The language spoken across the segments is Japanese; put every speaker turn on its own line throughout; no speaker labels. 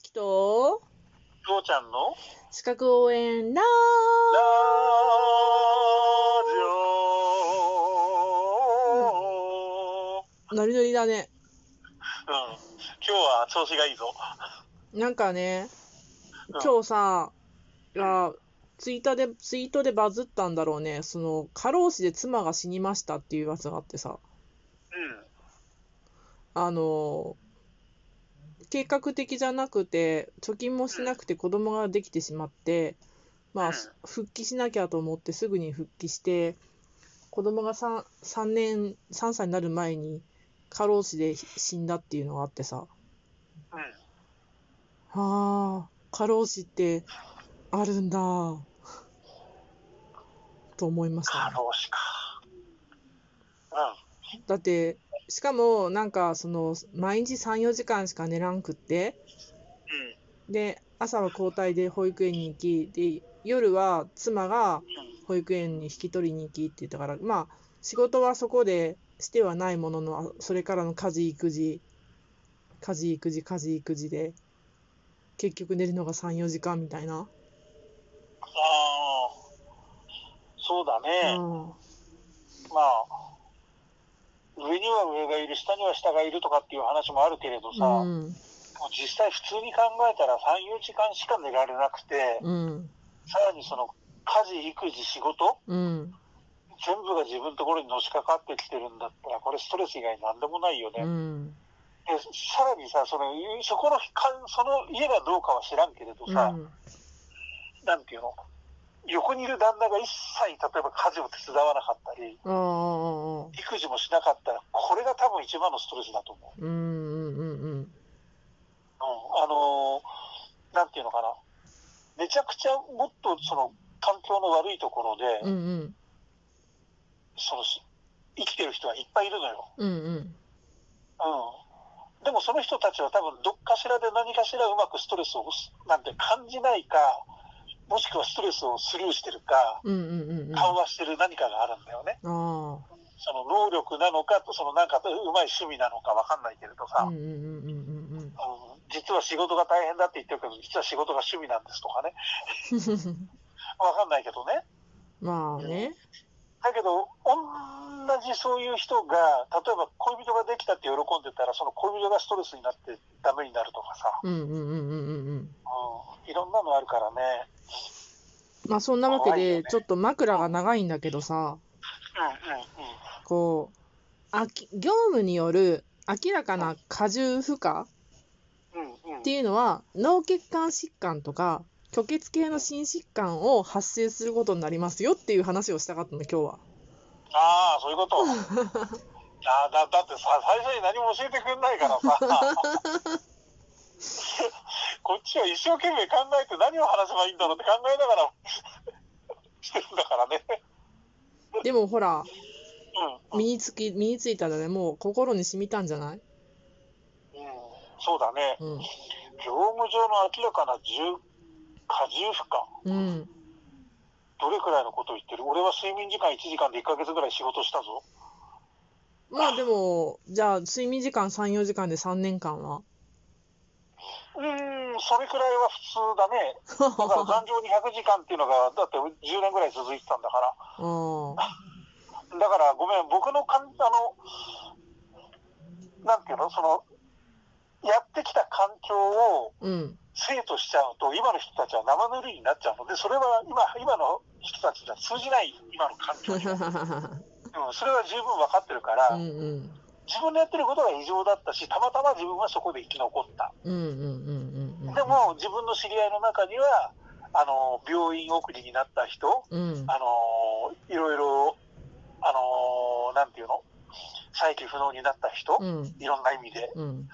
きと、
父ちゃんの？
資格応援ラ
ラジオ
ノリノリだね。
うん。今日は調子がいいぞ。
なんかね、
うん
今日さ、がツイッターで、ツイートでバズったんだろうね。その、過労死で妻が死にましたっていうやつがあってさ、
うん。
あの、計画的じゃなくて、貯金もしなくて子供ができてしまって、まあ
うん、
復帰しなきゃと思ってすぐに復帰して、子供が 3, 3年、3歳になる前に過労死で死んだっていうのがあってさ、
うん。
ああ、過労死ってあるんだ、と思いましたね。
過労死か。うん。
だって、しかもなんかその、毎日3、4時間しか寝らんくって、で、朝は交代で保育園に行き、で、夜は妻が保育園に引き取りに行きって言ったから、まあ、仕事はそこでしてはないものの、あそれからの家事、育児、家事、育児、家事、育児で、結局寝るのが3、4時間みたいな。
ああ、そうだ
う
ね。
ん。
まあ、上には上がいる、下には下がいるとかっていう話もあるけれどさ、もう
うん。
実際普通に考えたら3、4時間しか寝られなくて、
うん。
さらにその家事、育児、仕事、
うん。
全部が自分のところにのしかかってきてるんだったら、これストレス以外なんでもないよね。
うん。
でさらにさ、その、そこのか、その家がどうかは知らんけれど
う
さ、
ん。
なんていうの？横にいる旦那が一切、例えば家事を手伝わなかったり、育児もしなかったら、これが多分一番のストレスだと思う。
うん。うん。うん。うん。
うん。あのーなんていうのかな。めちゃくちゃもっとその、環境の悪いところで、
うん。うん。
その、生きてる人はいっぱいいるのよ。
うん。うん。
うん。でもその人たちは多分どっかしらで何かしらうまくストレスをなんて感じないか、もしくはストレスをスルーしてるか、
うん。うん。うん。
緩和してる何かがあるんだよね。
あ
その能力なのか、そのなんかうまい趣味なのかわかんないけれど
あ。
さ、
うん。うん。うん。うん。
うん実は仕事が大変だって言ってるけど、実は仕事が趣味なんですとかね。
うん。
わかんないけどね。
まあね。
だけど、同じそういう人が、例えば恋人ができたって喜んでたら、その恋人がストレスになってダメになるとかさ、
うん。うん。うん。うん。
いろんなのあるからね。
まあそんなわけで、
ね
ちょっと枕が長いんだけどさ、
うんうんうん。
こう、あき業務による明らかな過重負荷っていうのは、脳血管疾患とか、虚血系の心疾患を発生することになりますよっていう話をしたかったの、今日は。
ああ、そういうこと。ああだだってさ、最初に何も教えてくんないからさ。こっちは一生懸命考えて何を話せばいいんだろうって考えながら してるんだからね。
でもほら、
うん。
身につき、身についたらね、もう心に染みたんじゃない？
うん、そうだね。
うん。
業務上の明らかな重過重負荷。
うん。
どれくらいのことを言ってる？俺は睡眠時間1時間で1ヶ月ぐらい仕事したぞ。
まあでも、じゃあ、睡眠時間3、4時間で3年間は？
うーん、それくらいは普通だね。だから残業200時間っていうのが、だって10年ぐらい続いてたんだから。
うん。
だからごめん、僕のかん、あの、なんていうの、その、やってきた環境を
うん。
生としちゃうと、今の人たちは生ぬるいになっちゃうので、それは今、今の人たちじゃ通じない、今の環境に。うん、それは十分分かってるから、
うんうん。
自分のやってることが異常だったし、たまたま自分はそこで生き残った。でも、自分の知り合いの中には、あの、病院送りになった人、
うん。
あの、いろいろ、あの、なんていうの再起不能になった人、
うん。
いろんな意味で、
うん。
うん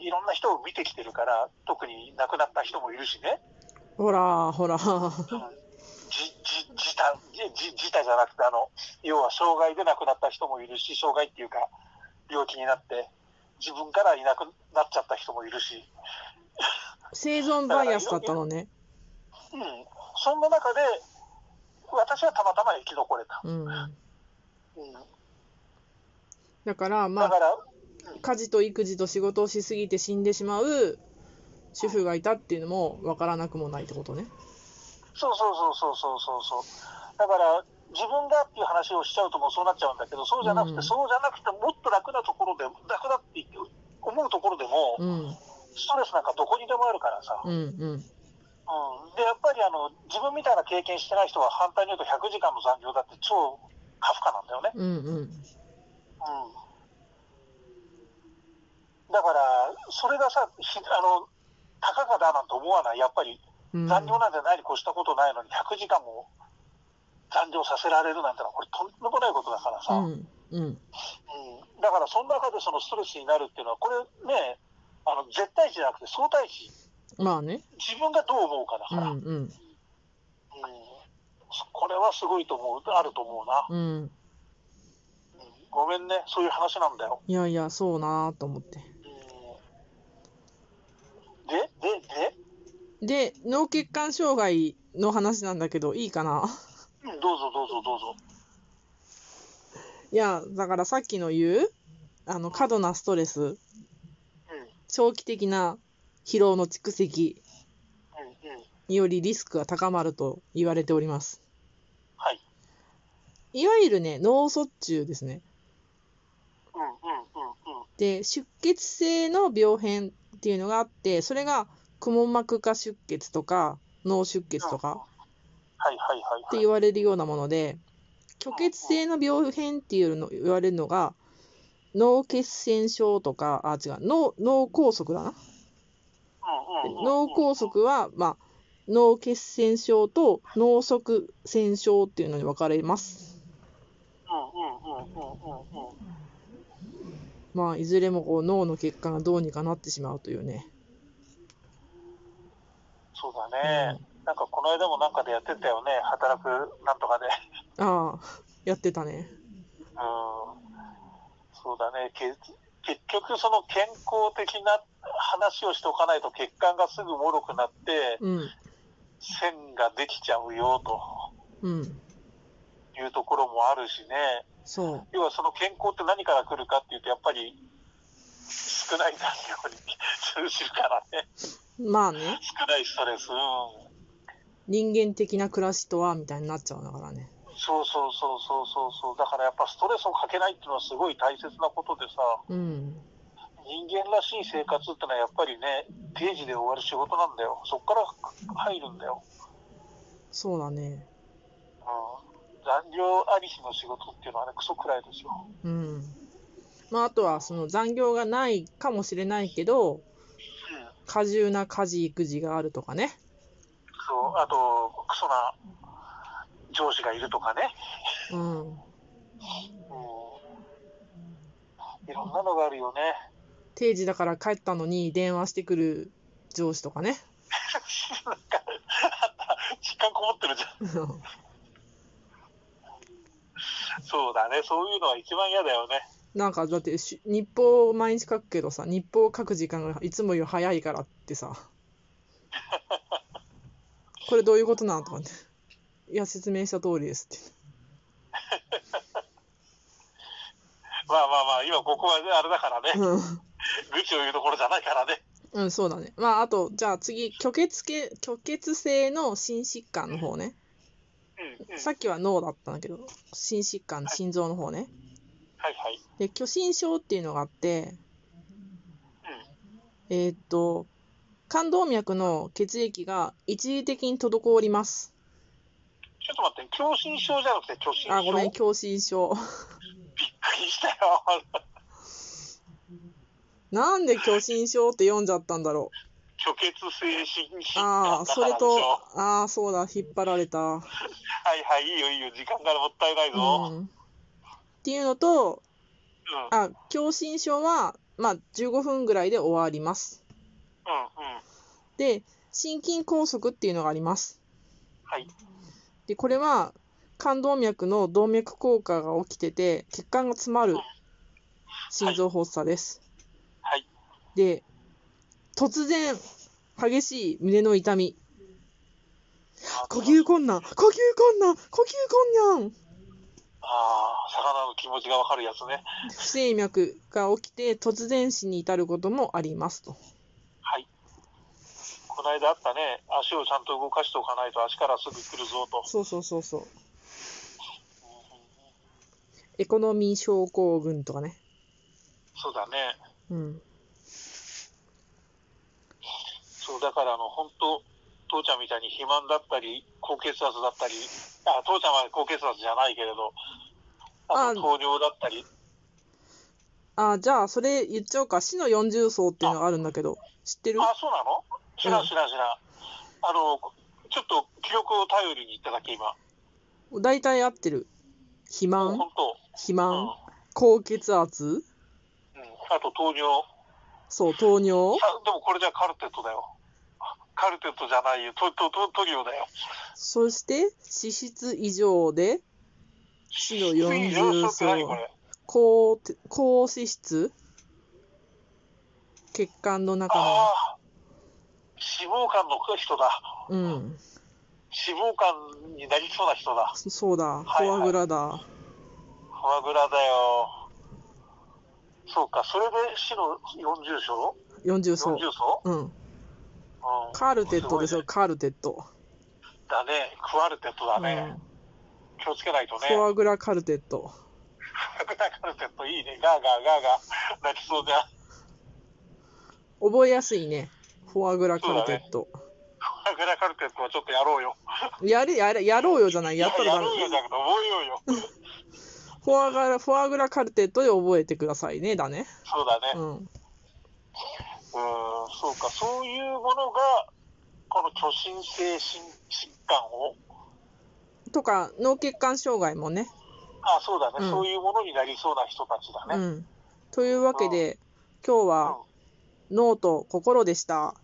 いろんな人を見てきてるから、特に亡くなった人もいるしね、
ほら、ほら。
自他、じ、じ自他じゃなくて、あの、要は障害で亡くなった人もいるし、障害っていうか、病気になって、自分からいなくなっちゃった人もいるし、
生存バイアスだったのね。
うん、そんな中で、私はたまたま生き残れた。
うん。
うん、
だから、まあ、家事と育児と仕事をしすぎて死んでしまう主婦がいたっていうのも分からなくもないってことね。
そうそうそうそうそうそうそう。だから、自分がっていう話をしちゃうともうそうなっちゃうんだけど、そうじゃなくて、
うん
そうじゃなくて、もっと楽なところで、楽だって思うところでも、
うん、
ストレスなんかどこにでもあるからさ。
うん、うん。
うん、で、やっぱりあの、自分みたいな経験してない人は反対に言うと100時間の残業だって超過負荷なんだよね。
うん、うん。
うん。だから、それがさ、ひあの、たかがだなんて思わない？やっぱり
うん
残業なんてないに越したことないのに、100時間も残業させられるなんてのは、これとんでもないことだからさ。
うん、うん。
うんだから、その中でそのストレスになるっていうのは、これね、あの絶対値じゃなくて相対値、
まあね。
自分がどう思うかだから、
うん、うん。
うんこれはすごいと思う、あると思うな、
うん。
うんごめんね、そういう話なんだよ。
いやいや、そうなーと思って。
うんで、で、で、
で、脳血管障害の話なんだけど、いいかな？
うんどうぞどうぞどうぞ。
いや、だからさっきの言う、あの、過度なストレス、長期的な疲労の蓄積
うん。
によりリスクが高まると言われております。
はい。
いわゆるね、脳卒中ですね。
うん、うん、うん、うん。
で、出血性の病変っていうのがあって、それがくも膜下出血とか脳出血とか。って言われるようなもので、虚血性の病変っていうの言われるのが、脳血栓症とか、あ、違う、脳、脳梗塞だな。
うんうんうんうん、
脳梗塞は、まあ、脳血栓症と脳側栓症っていうのに分かれます。
うんうんうんうんうんうん。
まあ、いずれもこう脳の血管がどうにかなってしまうというね。
そうだね、なんかこの間もなんかでやってたよね、働くなんとかで。
ああ、やってたね。
うん、そうだね、け結局、その健康的な話をしておかないと、血管がすぐ脆くなって、
うん、
線ができちゃうよと。
うん、
いうところもあるしね、
そ
要はその健康って何から来るかっていうと、やっぱり少ない残業に通じるからね、
う。まあね、
少ないストレス、うん、
人間的な暮らしとは、みたいになっちゃうんだからね。
そうそうそうそうそうそう、だからやっぱストレスをかけないっていうのはすごい大切なことでさ、
うん、
人間らしい生活ってのはやっぱりね、定時で終わる仕事なんだよ。そこから入るんだよ。
そうだね。
うん。残業ありきの仕事っていうのはね、クソくらいですよ。
うん。まあ、あとは、その残業がないかもしれないけど、
うん。
過重な家事、育児があるとかね。
あと、クソな上司がいるとかね。
うん。
うん。いろんなのがあるよね。
定時だから帰ったのに電話してくる上司とかね。
なんか、あんた、実感こもってるじゃん。そうだね。そういうのは一番嫌だよね。
なんかだってし日報を毎日書くけどさ、日報を書く時間がいつもより早いからってさ、これどういうことなんとかって。いや、説明した通りですって。
まあまあまあ、今ここはね、あれだからね。
うん
愚痴を言うところじゃないからね。
うん、そうだね。まあ、あと、じゃあ次、虚血系、虚血性の心疾患の方ね。
うん、うん。
さっきは脳だったんだけど、心疾患、心臓の方ね。
はいはい。
で、虚心症っていうのがあって、
うん。
えーっと、冠動脈の血液が一時的に滞ります。
ちょっと待って、狭心症じゃなくて虚心症？
あ、ごめん、狭心症。
びっくりしたよ。
なんで虚心症って読んじゃったんだろ
虚血性心
う。
疾
ああ、
からでし
それと
ょ。、
ああ、そうだ、引っ張られた。
はいはい、いいよいいよ、時間がもったいないぞ。
うん。っていうのと、
うん。
あ、狭心症は、まあ、15分ぐらいで終わります。
うん、うん。
で、心筋梗塞っていうのがあります。
はい。
で、これは、冠動脈の動脈硬化が起きてて、血管が詰まる心臓発作です。
はい。
で、突然、激しい胸の痛み。呼吸困難呼吸困難呼吸困難
ああ、魚の気持ちがわかるやつね。
不整脈が起きて突然死に至ることもありますと。
はい。の間あったね、足をちゃんと動かしておかないと足からすぐ来るぞと。
そうそうそうそう。エコノミー症候群とかね。
そうだね。
うん。
そう、だからあの、本当父ちゃんみたいに肥満だったり、高血圧だったり、あ、父ちゃんは高血圧じゃないけれど、あ
あ
と糖尿だったり、
あ、じゃあ、それ言っちゃおうか。死の40層っていうのがあるんだけど、知ってる？
あ、そうなの？知ら
うん
ん知らん知らん。あの、ちょっと記録を頼りに言っただけ今。
大体合ってる。肥満？
本当。
肥
うん。
満高血圧？
うん。あと糖尿。
そう、糖尿？
あでもこれじゃカルテットだよ。カルテットじゃないよ。トトトトリオだよ。
そして、脂質異常で、死の
いいよ
40
それって何こ
層。
れ？
高て高脂質？血管の中の。
ああ。脂肪肝の人だ。
うん。
脂肪肝になりそうな人だ。
そそうだ。
はいはい
フォアグラだ。
フォアグラだよ。そうか、それで死の40章
？40層。
?40 層
うん。
うん。
カルテットですよ、
ね
カルテット。
だね。クワルテットだね。気をつけないとね。
フォアグラカルテット。
フォアグラカルテットいいね。ガーガーガーガー泣きそうじゃん。
覚えやすいね。フォアグラカルテット。
フォアグラカルテットはちょっとやろうよ。
やる、やる、やろうよじゃない。やったらダメ
やろうよじゃなくて覚えようよ。
フォアグラ、フォアグラカルテットで覚えてくださいね、だね。
そうだね。
う。
うんん、そうか、そういうものが、この虚心性疾患を、
とか、脳血管障害もね。
あ、そうだね、
うん
そういうものになりそうな人たちだね。
うん。というわけで、今日は脳と心でした。